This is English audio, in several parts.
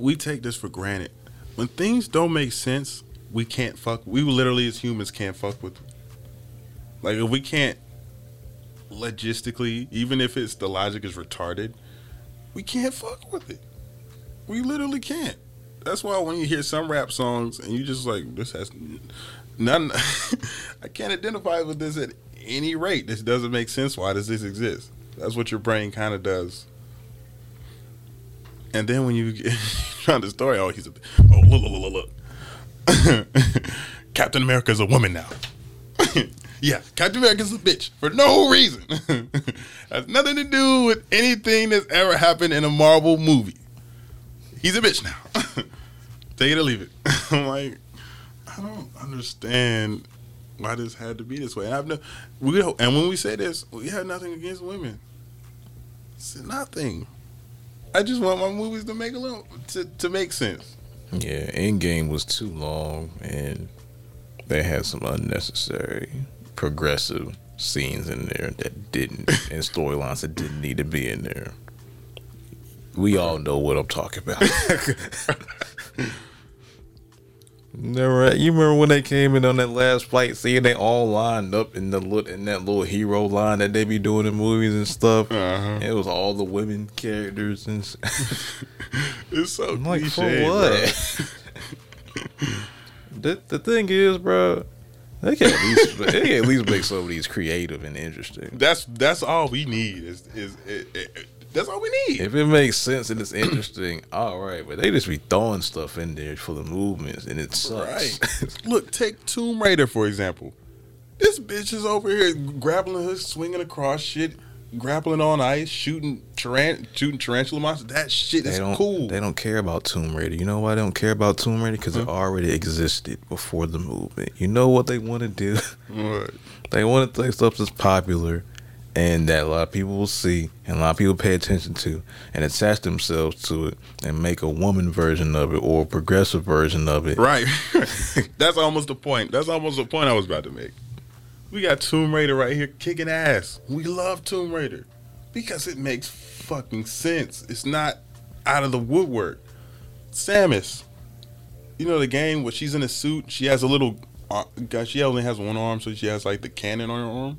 we take this for granted. When things don't make sense, we can't fuck. We literally as humans can't fuck with. Like if we can't logistically, even if it's the logic is retarded, we can't fuck with it. We literally can't. That's why when you hear some rap songs and you just like this has none, I can't identify with this at any rate. This doesn't make sense. Why does this exist? That's what your brain kind of does. And then when you trying the story, oh, he's a oh look look look look. Captain America is a woman now. yeah, Captain America is a bitch for no reason. Has nothing to do with anything that's ever happened in a Marvel movie. He's a bitch now. Take it or leave it. I'm like, I don't understand why this had to be this way. I've no, we and when we say this, we have nothing against women. It's nothing. I just want my movies to make a little to, to make sense. Yeah, Endgame was too long, and they had some unnecessary progressive scenes in there that didn't, and storylines that didn't need to be in there. We all know what I'm talking about. Never, you remember when they came in on that last flight scene? They all lined up in the look in that little hero line that they be doing in movies and stuff. Uh-huh. It was all the women characters and. It's so I'm like, for cliche, bro. what? the the thing is, bro, they can at least they can at least make some of these creative and interesting. That's that's all we need. Is is it, it, that's all we need. If it makes sense and it's interesting, all right. But they just be throwing stuff in there for the movements, and it sucks. Right. Look, take Tomb Raider for example. This bitch is over here grappling her, swinging across shit, grappling on ice, shooting taran- shooting tarantula monsters. That shit they is don't. cool. They don't care about Tomb Raider. You know why they don't care about Tomb Raider? Because it already existed before the movement. You know what they want to do? What? They want to take stuff that's popular and that a lot of people will see and a lot of people pay attention to and attach themselves to it and make a woman version of it or a progressive version of it. Right. That's almost the point. That's almost the point I was about to make. We got Tomb Raider right here kicking ass. We love Tomb Raider because it makes fucking sense. It's not out of the woodwork. Samus, you know the game where she's in a suit. She has a little. Uh, she only has one arm, so she has like the cannon on her arm.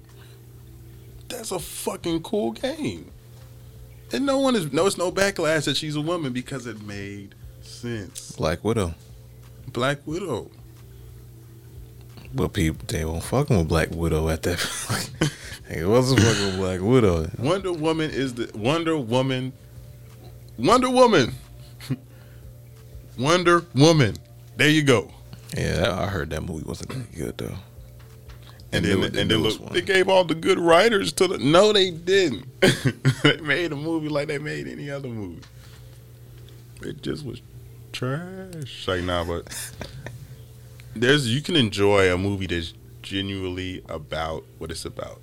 That's a fucking cool game. And no one is no, it's no backlash that she's a woman because it made sense. Black Widow. Black Widow. But people they won't fucking with Black Widow at that point. it wasn't fucking with Black Widow. Wonder Woman is the Wonder Woman. Wonder Woman. Wonder Woman. There you go. Yeah, I heard that movie wasn't that good though. And The then, and then look, one. they gave all the good writers to the. No, they didn't. they made a movie like they made any other movie. It just was trash. Like nah, but there's you can enjoy a movie that's genuinely about what it's about.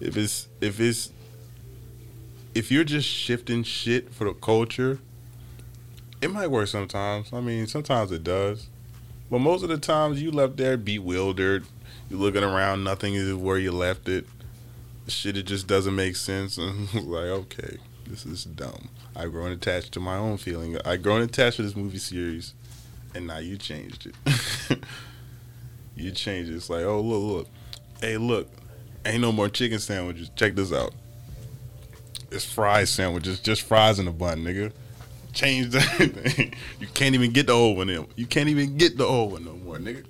If it's if it's if you're just shifting shit for the culture, it might work sometimes. I mean, sometimes it does. But most of the times you left there bewildered. You're looking around, nothing is where you left it. Shit, it just doesn't make sense. And like, okay, this is dumb. I've grown attached to my own feeling. I've grown attached to this movie series, and now you changed it. you changed it. It's like, oh, look, look. Hey, look. Ain't no more chicken sandwiches. Check this out. It's fries sandwiches, just fries in a bun, nigga. Changed everything. you can't even get the old one in. You can't even get the old one no more, nigga.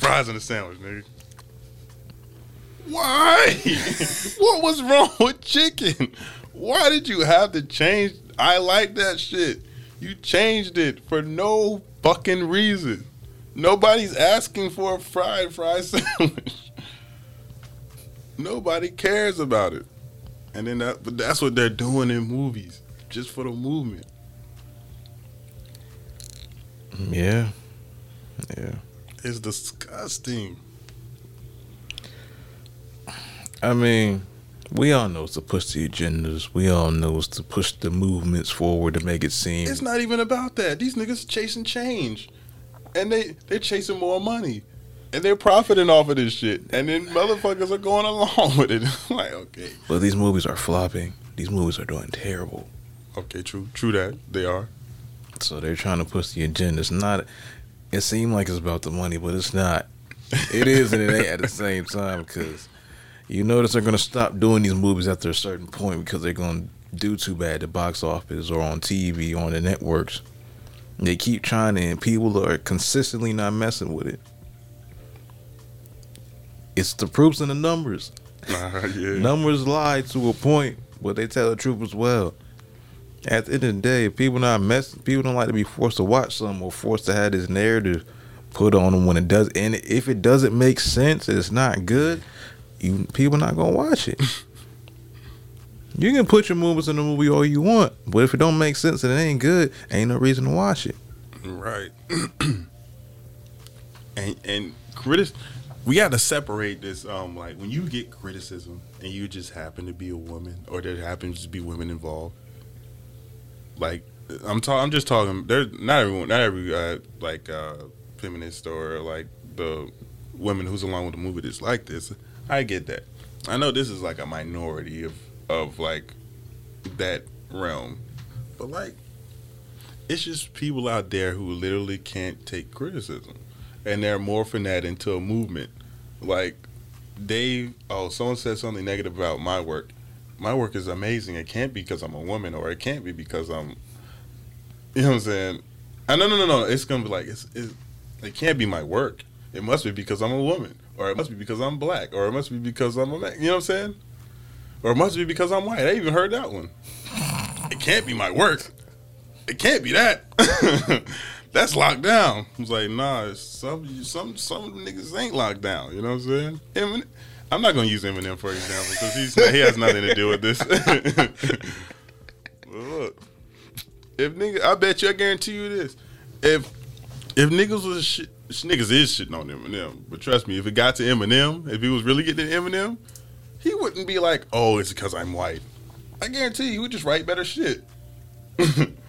Fries in a sandwich, nigga. Why? what was wrong with chicken? Why did you have to change? I like that shit. You changed it for no fucking reason. Nobody's asking for a fried fry sandwich. Nobody cares about it. And then that, but that's what they're doing in movies, just for the movement. Yeah. Yeah. It's disgusting. I mean, we all know it's to push the agendas. We all know it's to push the movements forward to make it seem It's not even about that. These niggas chasing change, and they they're chasing more money, and they're profiting off of this shit. And then motherfuckers are going along with it. like, okay, But these movies are flopping. These movies are doing terrible. Okay, true, true that they are. So they're trying to push the agenda. It's not. It seemed like it's about the money, but it's not. It is and it ain't at the same time because you notice they're gonna stop doing these movies after a certain point because they're gonna do too bad at the box office or on TV or on the networks. They keep trying to, and people are consistently not messing with it. It's the proofs and the numbers. Nah, yeah. Numbers lie to a point, but they tell the truth as well. At the end of the day, people not mess. People don't like to be forced to watch something or forced to have this narrative put on them when it does. And if it doesn't make sense, it's not good. You people not gonna watch it. you can put your movies in the movie all you want, but if it don't make sense and it ain't good, ain't no reason to watch it. Right. and and critic we got to separate this um like when you get criticism and you just happen to be a woman or there happens to be women involved like i'm talking i'm just talking there's not everyone not every uh, like uh feminist or like the women who's along with the movie that's like this. I get that. I know this is like a minority of of like that realm. But like it's just people out there who literally can't take criticism. And they're morphing that into a movement. Like they oh someone said something negative about my work my work is amazing it can't be because i'm a woman or it can't be because i'm you know what i'm saying uh, no no no no it's gonna be like it's, it's it can't be my work it must be because i'm a woman or it must be because i'm black or it must be because i'm a man you know what i'm saying or it must be because i'm white i even heard that one it can't be my work it can't be that. That's locked down. I was like, nah, some some some niggas ain't locked down. You know what I'm saying? I'm not gonna use Eminem for example because he's he has nothing to do with this. look, if nigga, I bet you, I guarantee you this: if if niggas was shit, niggas is shitting on Eminem, but trust me, if it got to Eminem, if he was really getting to Eminem, he wouldn't be like, oh, it's because I'm white. I guarantee you, he would just write better shit.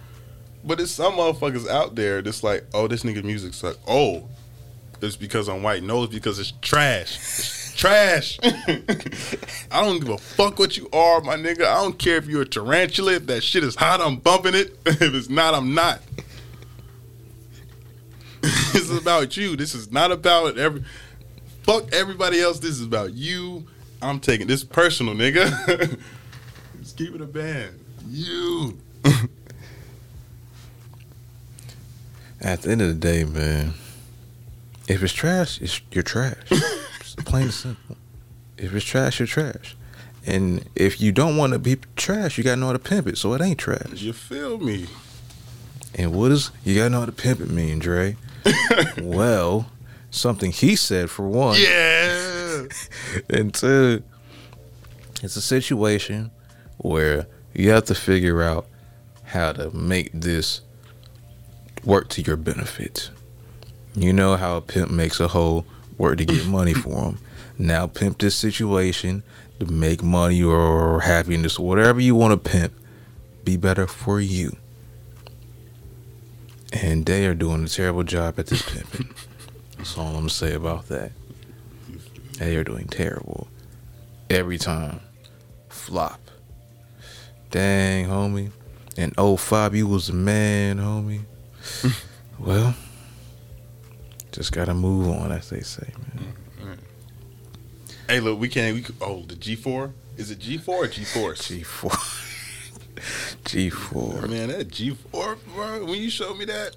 But it's some motherfuckers out there that's like, oh, this nigga music suck. Oh, it's because I'm white. No, it's because it's trash. It's trash. I don't give a fuck what you are, my nigga. I don't care if you're a tarantula. If that shit is hot, I'm bumping it. if it's not, I'm not. this is about you. This is not about every. Fuck everybody else. This is about you. I'm taking this personal, nigga. Just keep it a band. You. At the end of the day, man, if it's trash, it's, you're trash. Plain and simple. If it's trash, you're trash. And if you don't want to be trash, you gotta know how to pimp it, so it ain't trash. You feel me? And what is you gotta know how to pimp it mean, Dre? well, something he said for one. Yeah. and two, it's a situation where you have to figure out how to make this work to your benefit. You know how a pimp makes a hoe work to get money for him. Now pimp this situation to make money or happiness, whatever you want to pimp, be better for you. And they are doing a terrible job at this pimping. That's all I'm gonna say about that. They are doing terrible. Every time. Flop. Dang, homie. In 05, you was a man, homie. well, just gotta move on, as they say, man. Mm, mm. Hey, look, we can't. We oh, the G four is it G four or G four? G four. G four. Man, that G four, bro. When you showed me that,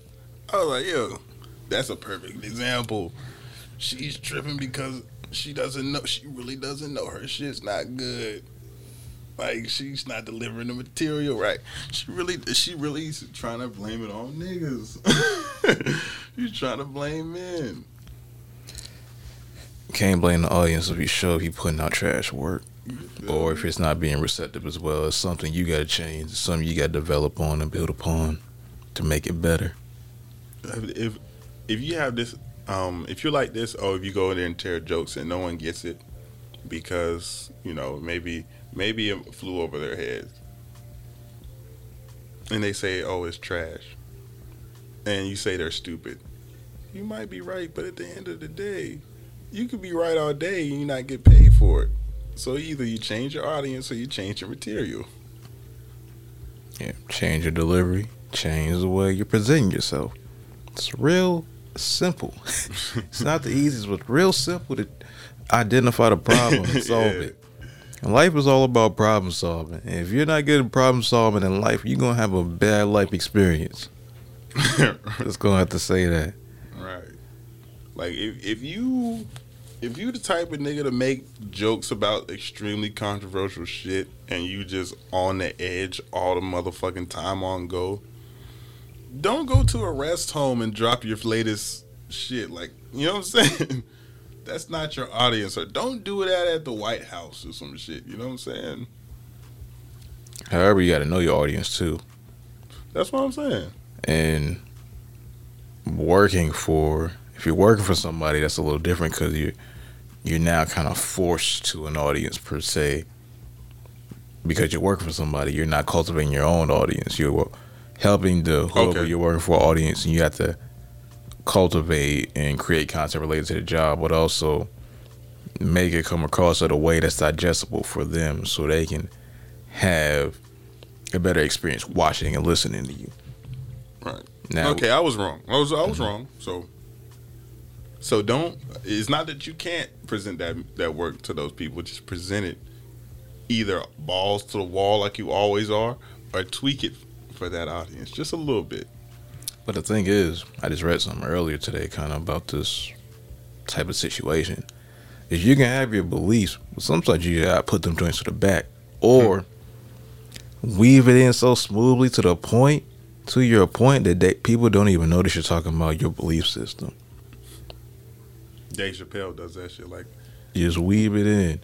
I was like, yo, that's a perfect example. She's tripping because she doesn't know. She really doesn't know her shit's not good. Like she's not delivering the material right. She really, she really trying to blame it on niggas. she's trying to blame men. Can't blame the audience if you show he putting out trash work, or if it's not being receptive as well. It's something you got to change. It's something you got to develop on and build upon to make it better. If if you have this, um, if you're like this, or if you go in there and tear jokes and no one gets it because you know maybe maybe it flew over their heads, and they say, "Oh, it's trash," and you say they're stupid. You might be right, but at the end of the day, you could be right all day and you not get paid for it. So either you change your audience or you change your material. Yeah, change your delivery, change the way you're presenting yourself. It's real simple. it's not the easiest, but real simple to identify the problem and solve Yeah. it. And life is all about problem solving. And if you're not good at problem solving in life, you're gonna have a bad life experience. Just gonna have to say that. Right. Like if if you if you the type of nigga to make jokes about extremely controversial shit and you just on the edge all the motherfucking time on go, don't go to a rest home and drop your latest shit. Like you know what I'm saying? That's not your audience. Or don't do that at the White House or some shit. You know what I'm saying? However, you gotta know your audience too. That's what I'm saying. And working for if you're working for somebody that's a little different because you you're now kind of forced to an audience per se. Because you're working for somebody you're not cultivating your own audience. You're helping the whoever Okay. you're working for audience and you have to cultivate and create content related to the job but also make it come across in a way that's digestible for them so they can have a better experience watching and listening to you Right. now okay, I was wrong. I was I was wrong. So so don't it's not that you can't present that that work to those people, just present it either balls to the wall like you always are or tweak it for that audience just a little bit. But the thing is, I just read something earlier today, kind of about this type of situation. Is you can have your beliefs, but sometimes you gotta put them joints to the back, or hmm. weave it in so smoothly to the point, to your point that they, people don't even notice you're talking about your belief system. Dave Chappelle does that shit like You just weave it in,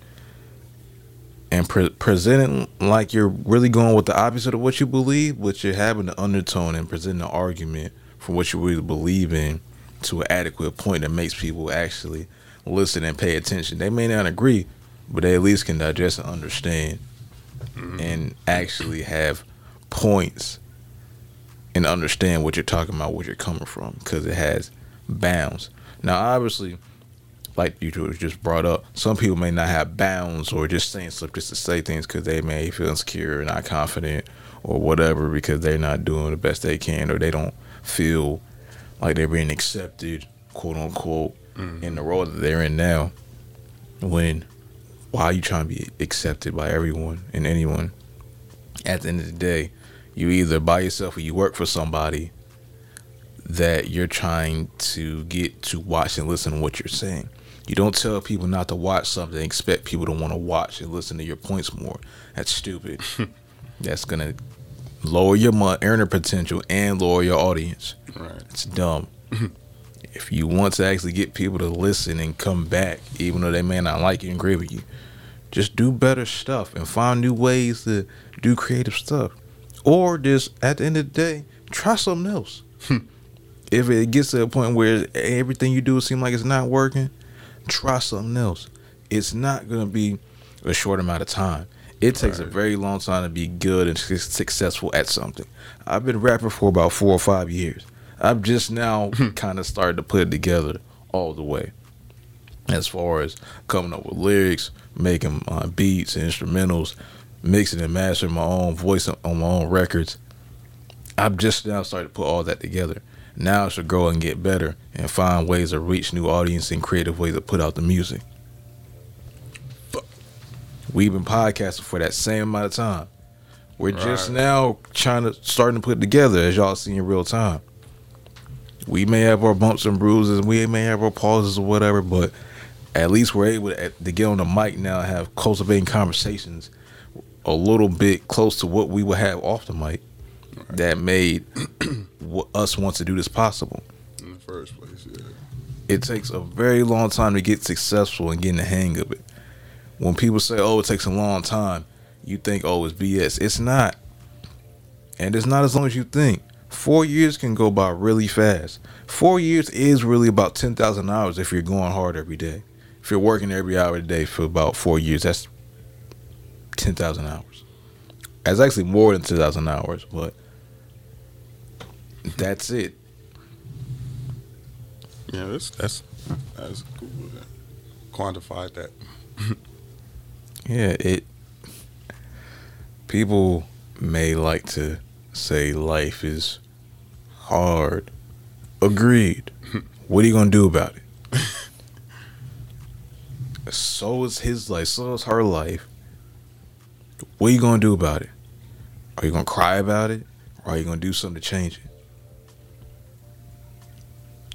and pre- present it like you're really going with the opposite of what you believe, but you're having the undertone and presenting an argument for what you really believe in to an adequate point that makes people actually listen and pay attention. They may not agree, but they at least can digest and understand mm-hmm. and actually have points and understand what you're talking about, where you're coming from, because it has bounds. Now, obviously, like you just brought up, some people may not have bounds or just saying stuff just to say things because they may feel insecure, not confident, or whatever because they're not doing the best they can or they don't feel like they're being accepted, quote unquote, mm-hmm. in the role that they're in now. When why are you trying to be accepted by everyone and anyone? At the end of the day, you either by yourself or you work for somebody that you're trying to get to watch and listen to what you're saying. You don't tell people not to watch something expect people to want to watch and listen to your points more. That's stupid. That's gonna lower your mon- earner potential and lower your audience. right. It's dumb. if you want to actually get people to listen and come back, even though they may not like you and agree with you, just do better stuff and find new ways to do creative stuff. Or just at the end of the day, try something else. if it gets to a point where everything you do seems like it's not working, try something else. It's not gonna be a short amount of time. It takes a very long time to be good and successful at something. I've been rapping for about four or five years. I've just now kind of started to put it together all the way. As far as coming up with lyrics, making uh, beats and instrumentals, mixing and mastering my own voice on my own records, I've just now started to put all that together. Now I should grow and get better and find ways to reach new audience and creative ways to put out the music. But We've been podcasting for that same amount of time. We're just now trying to starting to put it together as y'all see in real time. We may have our bumps and bruises, we may have our pauses or whatever, but at least we're able to, to get on the mic now and have cultivating conversations a little bit close to what we would have off the mic that made us want to do this possible. In the first place, yeah. It takes a very long time to get successful and getting the hang of it. When people say, "Oh, it takes a long time," you think, "Oh, it's BS." It's not, and it's not as long as you think. Four years can go by really fast. Four years is really about ten thousand hours if you're going hard every day. If you're working every hour a day for about four years, that's ten thousand hours. That's actually more than ten thousand hours, but that's it. Yeah, that's that's that's cool. Quantified that. Yeah, it. People may like to say life is hard. Agreed. what are you gonna do about it? so is his life. So is her life. What are you gonna do about it? Are you gonna cry about it, or are you gonna do something to change it?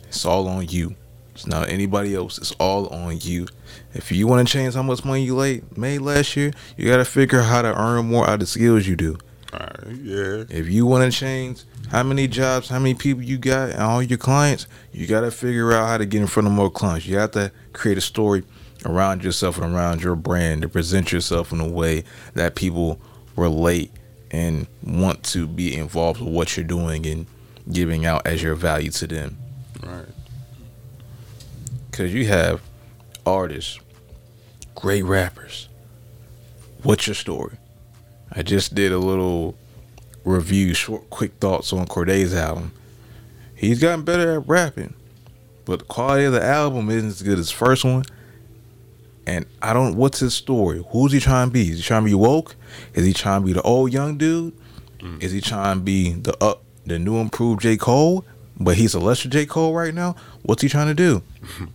It's all on you. It's not anybody else. It's all on you. If you want to change how much money you made last year, you got to figure out how to earn more out of the skills you do. Right, yeah. If you want to change how many jobs, how many people you got, and all your clients, you got to figure out how to get in front of more clients. You have to create a story around yourself and around your brand to present yourself in a way that people relate and want to be involved with what you're doing and giving out as your value to them. Right. Because you have artists, great rappers. What's your story? I just did a little review, short, quick thoughts on Cordae's album. He's gotten better at rapping, but the quality of the album isn't as good as the first one. And I don't. What's his story? Who's he trying to be? Is he trying to be woke? Is he trying to be the old young dude? Mm. Is he trying to be the up, the new improved J Cole? But he's a lesser J Cole right now. What's he trying to do?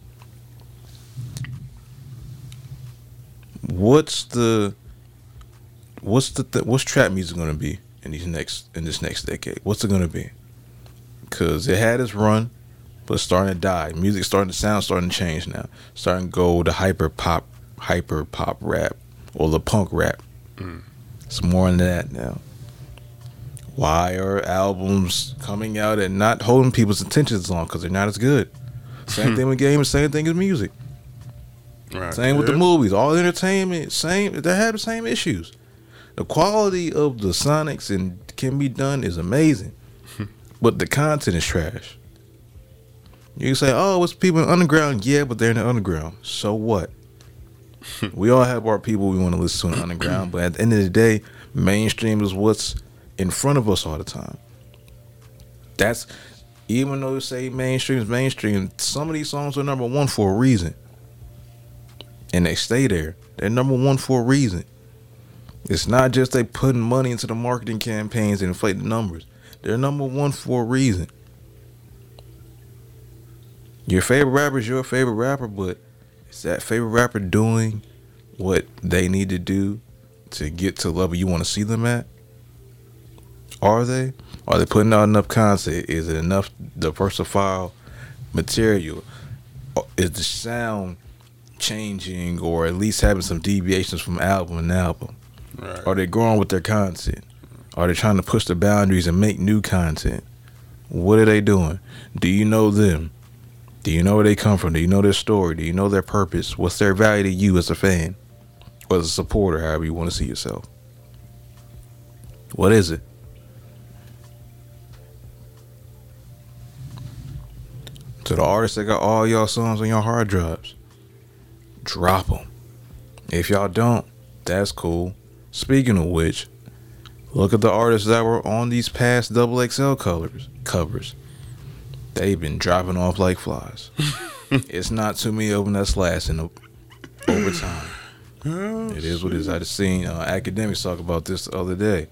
what's the what's the th- what's trap music gonna be in these next in this next decade? What's it gonna be? Cause it had its run, but it's starting to die. Music starting to sound starting to change now. Starting to go to hyper pop, hyper pop rap, or the punk rap. Mm. It's more than that now. Why are albums coming out and not holding people's attention as long? Because they're not as good. Same thing with games. Same thing as music. Right. Same with the movies. All entertainment, same. They have the same issues. The quality of the Sonics and can be done is amazing, but the content is trash. You can say, "Oh, it's people in the underground." Yeah, but they're in the underground. So what? we all have our people we want to listen to in the underground, but at the end of the day, mainstream is what's in front of us all the time. That's even though you say mainstream is mainstream, some of these songs are number one for a reason and they stay there. They're number one for a reason. It's not just they putting money into the marketing campaigns and inflate the numbers. They're number one for a reason. Your favorite rapper is your favorite rapper, but is that favorite rapper doing what they need to do to get to the level you want to see them at? Are they? Are they putting out enough content? Is it enough diversified material? Is the sound changing or at least having some deviations from album to album? Right. Are they growing with their content? Are they trying to push the boundaries and make new content? What are they doing? Do you know them? Do you know where they come from? Do you know their story? Do you know their purpose? What's their value to you as a fan or as a supporter, however you want to see yourself? What is it? To the artists that got all y'all songs on your hard drives, drop them. If y'all don't, that's cool. Speaking of which, look at the artists that were on these past double XL colors covers. They've been dropping off like flies. it's not too many of them that's lasting over time. Oh, it is what it is. I just seen uh, Akademiks talk about this the other day.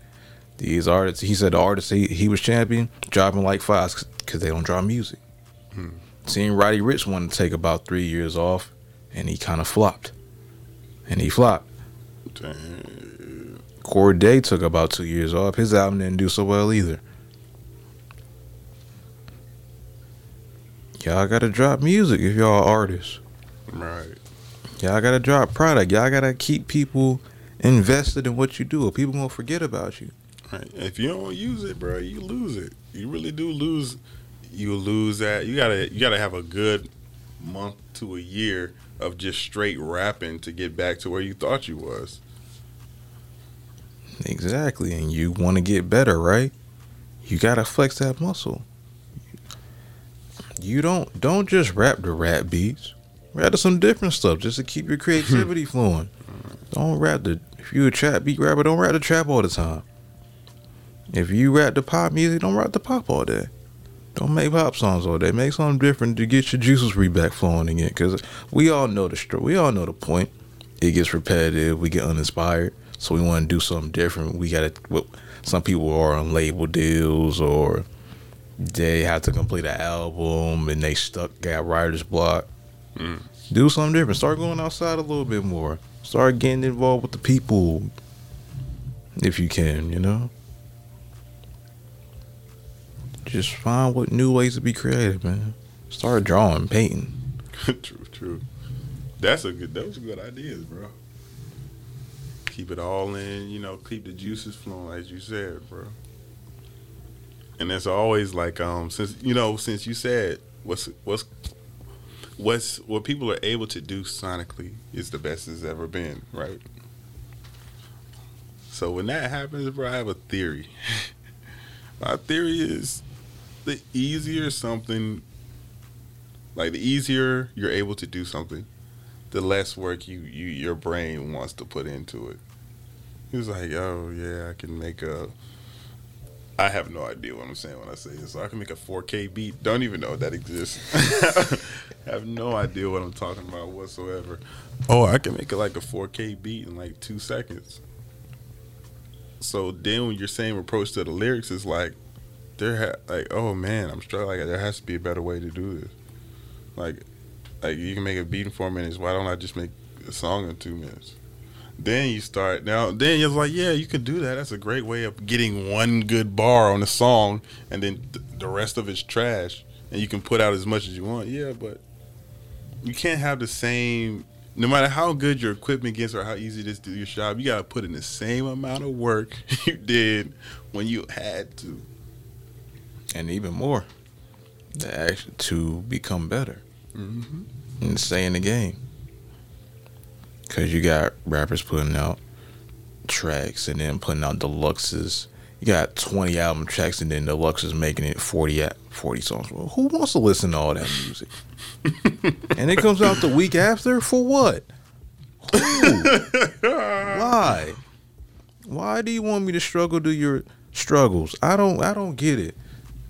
These artists, he said the artists he, he was champion dropping like flies because they don't drop music. Hmm. Seeing Roddy Ricch wanted to take about three years off and he kind of flopped. And he flopped. Damn. Cordae took about two years off. His album didn't do so well either. Y'all gotta drop music if y'all artists. Right. Y'all gotta drop product. Y'all gotta keep people invested in what you do, or people gonna forget about you. Right. If you don't use it, bro, you lose it. You really do lose. You lose that. You gotta. You gotta have a good month to a year of just straight rapping to get back to where you thought you was. Exactly, and you want to get better, right? You gotta flex that muscle. You don't don't just rap the rap beats. Rap to some different stuff just to keep your creativity flowing. Don't rap the if you a trap beat rapper, don't rap the trap all the time. If you rap the pop music, don't rap the pop all day. Don't make pop songs all day. Make something different to get your juices re back flowing again. Because we all know the str- we all know the point. It gets repetitive. We get uninspired. So we want to do something different. We gotta. Well, some people are on label deals or they have to complete an album and they stuck got writer's block. Mm. Do something different. Start going outside a little bit more. Start getting involved with the people if you can, you know. Just find what new ways to be creative, man. Start drawing, painting. true, true. That's a good. Those are good ideas, bro. Keep it all in, you know. Keep the juices flowing, as you said, bro. And it's always like, um, since you know, since you said what's what's what's what people are able to do sonically is the best it's ever been, right? So when that happens, bro, I have a theory. My theory is the easier something like the easier you're able to do something, the less work you, you your brain wants to put into it. He was like, "Oh yeah, I can make a." I have no idea what I'm saying when I say this. So I can make a 4K beat. Don't even know that exists. I have no idea what I'm talking about whatsoever. Oh, I can make it like a 4K beat in like two seconds. So then, when your same approach to the lyrics is like, there, ha- like, oh man, I'm struggling. Like, there has to be a better way to do this. Like, like you can make a beat in four minutes. Why don't I just make a song in two minutes? Then you start now. Then you're like, yeah, you can do that. That's a great way of getting one good bar on a song, and then th- the rest of it's trash, and you can put out as much as you want. Yeah, but you can't have the same. No matter how good your equipment gets or how easy it is to do your job, you gotta put in the same amount of work you did when you had to. And even more, the action to become better Mm-hmm. and stay in the game. Cause you got rappers putting out tracks and then putting out deluxes. You got 20 album tracks and then deluxes making it 40 a- 40 songs. Well, who wants to listen to all that music? and it comes out the week after for what? Who? Why? Why do you want me to struggle to your struggles? I don't I don't get it.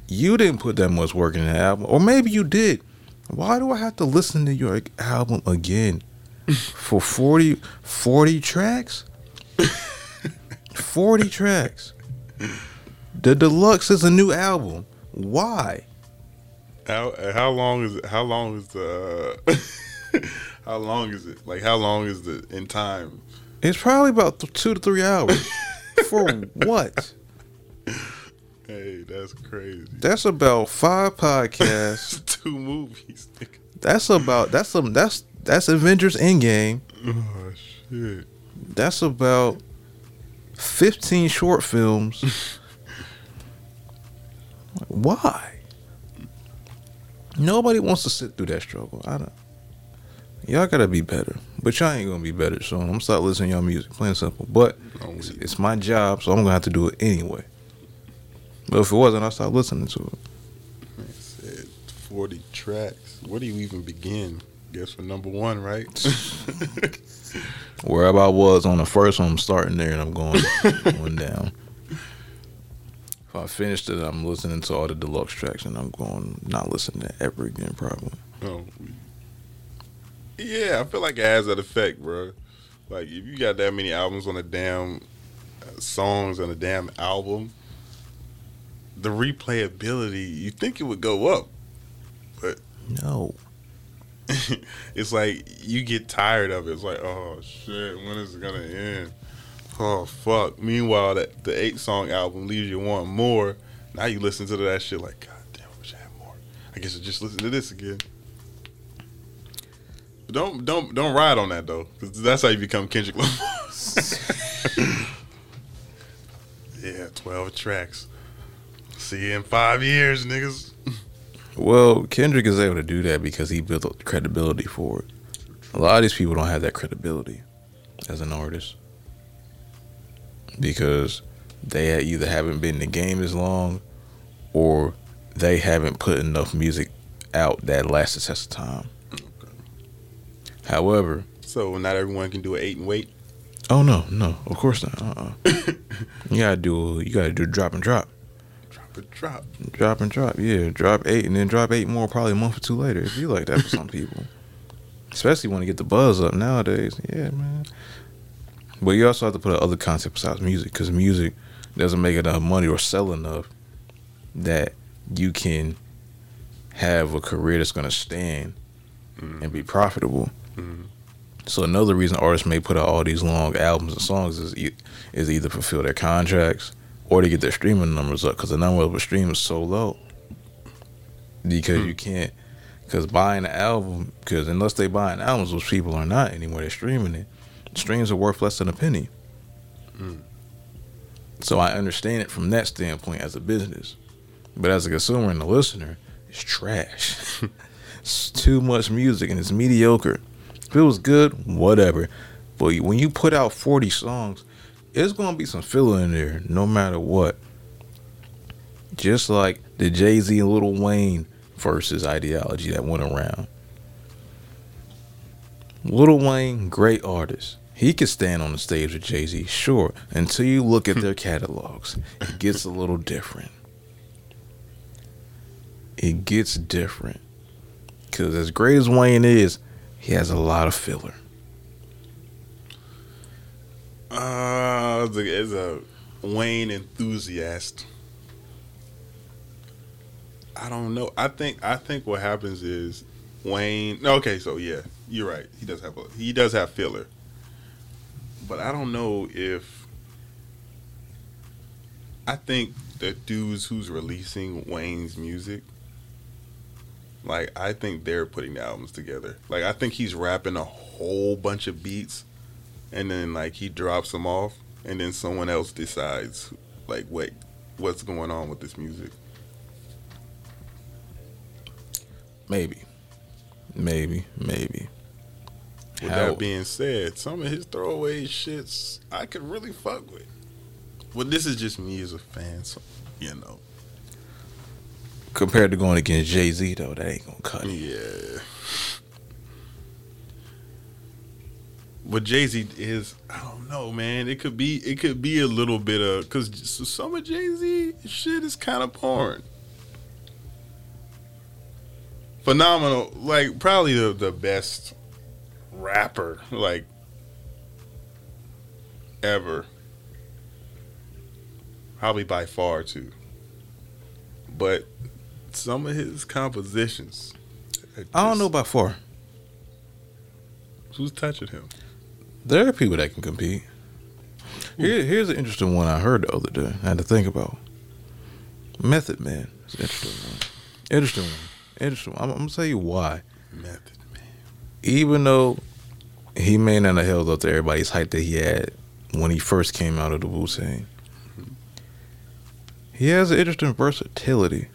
You didn't put that much work in the album. Or maybe you did. Why do I have to listen to your album again? For 40, 40 tracks? 40 tracks. The deluxe is a new album. Why? How how long is it? How long is the? Uh, how long is it? Like how long is the in time? It's probably about th- two to three hours. For what? Hey, that's crazy. That's about five podcasts. Two movies. nigga. That's about that's some that's that's Avengers Endgame. Oh shit. That's about fifteen short films. Why? Nobody wants to sit through that struggle. I don't. Y'all gotta be better, but y'all ain't gonna be better. So I'm gonna start listening to y'all music, plain simple. But Oh, it's, it's my job, so I'm gonna have to do it anyway. But if it wasn't, I'll stop listening to it. Man said forty tracks. Where do you even begin? Guess for number one, right? Wherever I was on the first one, I'm starting there and I'm going going down. If I finished it, I'm listening to all the deluxe tracks and I'm going not listening to ever again probably. oh. Yeah, I feel like it has that effect, bro. Like if you got that many albums on a damn uh, songs on a damn album, the replayability, you think it would go up. But no. it's like you get tired of it. It's like, oh shit, when is it gonna end? Oh fuck. Meanwhile, that the eight song album leaves you wanting more. Now you listen to that shit like, god damn, I wish I had more. I guess I just listen to this again. But don't don't don't ride on that though, 'cause that's how you become Kendrick Lamar. yeah, twelve tracks. See you in five years, niggas. Well, Kendrick is able to do that because he built credibility for it. A lot of these people don't have that credibility as an artist because they either haven't been in the game as long or they haven't put enough music out that lasts the test of time. However, So not everyone can do an eight and wait. oh no, no, of course not. Uh-uh. you gotta do, you gotta do drop and drop. Drop a drop. Drop and drop, yeah. Drop eight and then drop eight more probably a month or two later. If you like that for some people. Especially when you get the buzz up nowadays. Yeah, man. But you also have to put out other concepts besides music because music doesn't make enough money or sell enough that you can have a career that's going to stand mm-hmm. and be profitable. Mm-hmm. So another reason artists may put out all these long albums and songs is e- is either fulfill their contracts or to get their streaming numbers up because the number of a stream is so low. Because you hmm. can't, because buying an album, because unless they buying albums, those people are not anymore. They're streaming it. Streams are worth less than a penny. Hmm. So I understand it from that standpoint as a business, but as a consumer and a listener, it's trash. it's too much music and it's mediocre. If it was good, whatever. But when you put out 40 songs, it's gonna be some filler in there, no matter what. Just like the Jay Z and Lil Wayne versus ideology that went around. Lil Wayne, great artist. He could stand on the stage with Jay Z, sure. Until you look at their catalogs, it gets a little different. It gets different. Because as great as Wayne is, he has a lot of filler. Uh, as a, Wayne enthusiast, I don't know. I think I think what happens is Wayne. Okay, so yeah, you're right. He does have a he does have filler, but I don't know if I think the dudes who's releasing Wayne's music. Like I think they're putting the albums together. Like I think he's rapping a whole bunch of beats and then like he drops them off and then someone else decides like wait what's going on with this music Maybe. Maybe. Maybe. with How- that being said some of his throwaway shits i could really fuck with well this is just me as a fan so you know Compared to going against Jay Z, though, that ain't gonna cut it. yeah but jay-z is i don't know man. It could be it could be a little bit of because some of jay-z shit is kind of porn. Phenomenal like probably the, the best rapper like ever. Probably by far too. But some of his compositions are I don't know about far. who's touching him There are people that can compete. Here, here's an interesting one I heard the other day. I had to think about. Method Man. It's interesting one. Interesting one. Interesting. One. I'm, I'm gonna tell you why. method man Even though he may not have held up to everybody's hype that he had when he first came out of the Wu Tang, he has an interesting versatility,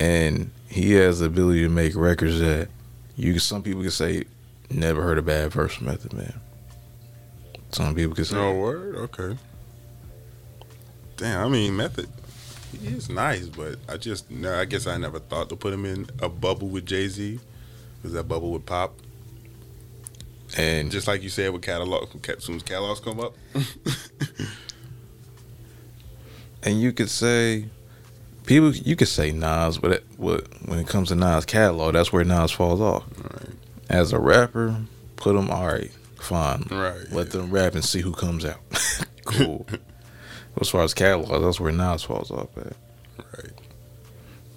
and he has the ability to make records that you. Some people can say never heard a bad verse from Method Man. Some people can say No word. Okay. Damn. I mean, method. He is nice, but I just no. I guess I never thought to put him in a bubble with Jay Z. Because that bubble would pop. and Just like you said with catalog, as soon as catalogs come up. and you could say people you could say Nas, but it, what when it comes to Nas catalog, that's where Nas falls off. right. As a rapper, put them all right, fine. Right. Let them rap and see who comes out. cool. as far as catalog, that's where Nas falls off at. Right.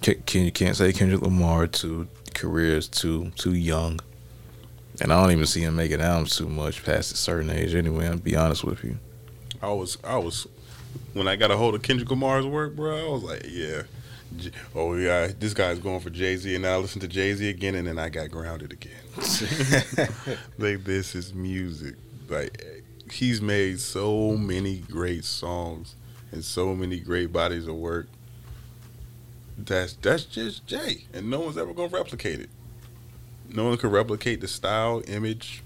Can, can you can't say Kendrick Lamar too career is too too young, and I don't even see him making albums too much past a certain age. Anyway, I'll be honest with you. I was. I was. When I got a hold of Kendrick Lamar's work, bro, I was like, yeah. Oh yeah, this guy's going for Jay Z, and now I listen to Jay Z again, and then I got grounded again. like this is music. Like he's made so many great songs and so many great bodies of work. That's that's just Jay, and no one's ever gonna replicate it. No one can replicate the style, image.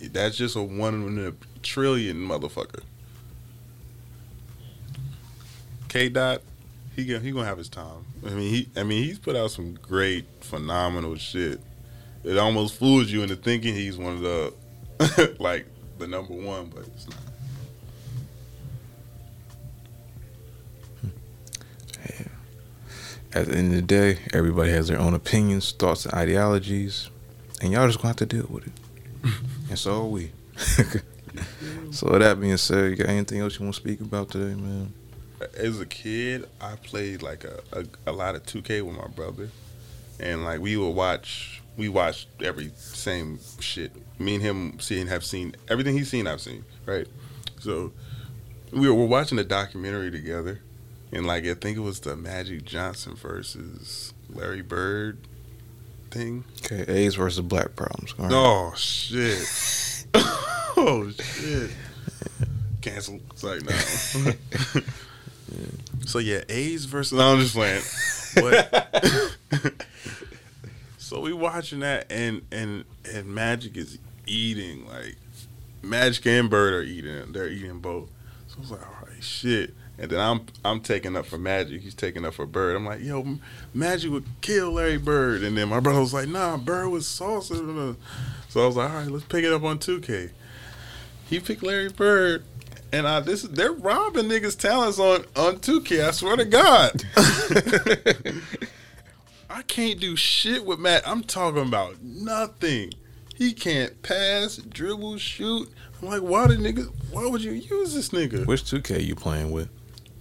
That's just a one in a trillion motherfucker. K Dot, he gonna, he gonna have his time. I mean he I mean he's put out some great, phenomenal shit. It almost fools you into thinking he's one of the like the number one, but it's not. At the end of the day, everybody has their own opinions, thoughts, and ideologies, and y'all just gonna have to deal with it. and so are we. So with that being said, you got anything else you want to speak about today, man? As a kid, I played like a, a, a lot of 2K with my brother, and like we would watch. We watched every same shit. Me and him seeing have seen everything he's seen. I've seen right. So we were, we're watching a documentary together, and like I think it was the Magic Johnson versus Larry Bird thing. Okay, AIDS versus black problems. Right. Oh shit! oh shit! Cancel. It's like no. so yeah, A's versus. No, I'm just playing. But so we watching that, and and and Magic is eating like Magic and Bird are eating. They're eating both. So I was like, all right, shit. And then I'm I'm taking up for Magic. He's taking up for Bird. I'm like, yo, Magic would kill Larry Bird. And then my brother was like, nah, Bird was salsa. So I was like, all right, let's pick it up on 2K. He picked Larry Bird. And I this is they're robbing niggas' talents on on 2K. I swear to God. I can't do shit with Matt. I'm talking about nothing. He can't pass, dribble, shoot. I'm like, why the niggas? Why would you use this nigga? Which 2K you playing with?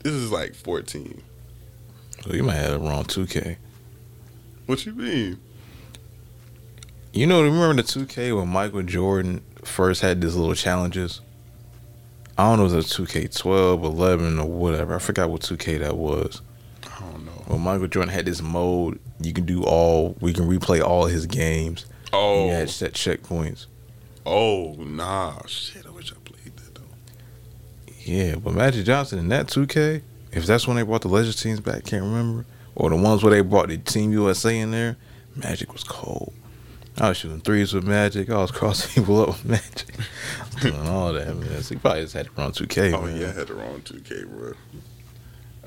This is like 14. So you might have the wrong 2K. What you mean? You know, remember the 2K when Michael Jordan first had these little challenges? I don't know if it was 2K12, 11, or whatever. I forgot what 2K that was. I don't know. When Michael Jordan had this mode, you can do all, we can replay all his games. Oh, You had set checkpoints. oh, nah, shit. I wish I played that though. Yeah, but Magic Johnson in that 2K, if that's when they brought the Legends teams back, can't remember. Or the ones where they brought the Team USA in there, Magic was cold. I was shooting threes with Magic. I was crossing people up with Magic. Doing all that, man. So you probably just had to run 2K. Oh man. yeah, I had the wrong 2K, bro.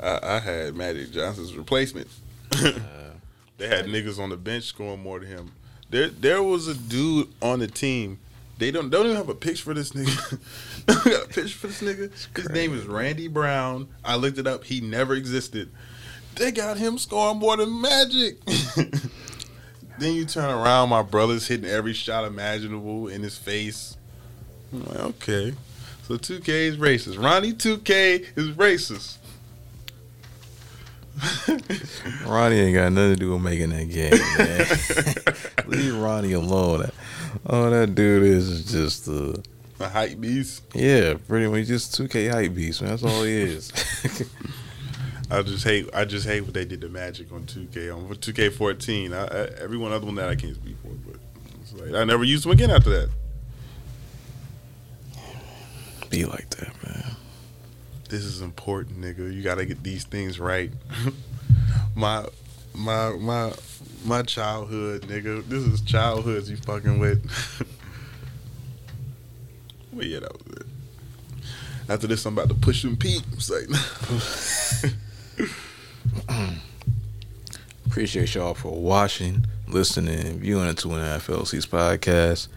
I, I had Magic Johnson's replacement. they had niggas on the bench scoring more than him. There, there was a dude on the team. They don't don't even have a picture for this nigga. got a picture for this nigga. His name is Randy Brown. I looked it up. He never existed. They got him scoring more than Magic. Then you turn around, my brother's hitting every shot imaginable in his face. I'm like, okay. So 2K is racist. Ronnie 2K is racist. Ronnie ain't got nothing to do with making that game, man. Leave Ronnie alone. Oh, that dude is just uh, A hype beast. yeah, pretty much just 2K hype beast, man. That's all he is. I just hate. I just hate what they did to Magic on 2K on 2K14. I, I, every one other one that I can't speak for, but it's like, I never used them again after that. Be like that, man. This is important, nigga. You gotta get these things right. my my my my childhood, nigga. This is childhoods you fucking with. well, yeah, that was it. After this, I'm about to push them Pete. It's like, Appreciate y'all for watching, listening, viewing the Two and a Half LC's podcast.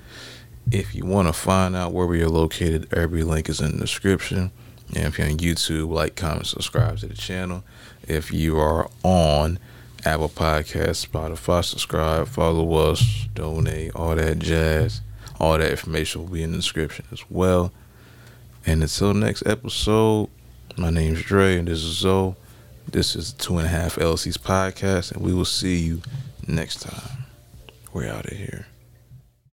If you want to find out where we are located, every link is in the description. And if you're on YouTube, like, comment, subscribe to the channel. If you are on Apple Podcasts, Spotify, subscribe, follow us, donate, all that jazz. All that information will be in the description as well. And until next episode, my name's Dre and this is Zoe. This is Two and a Half LC's podcast, and we will see you next time. We're out of here.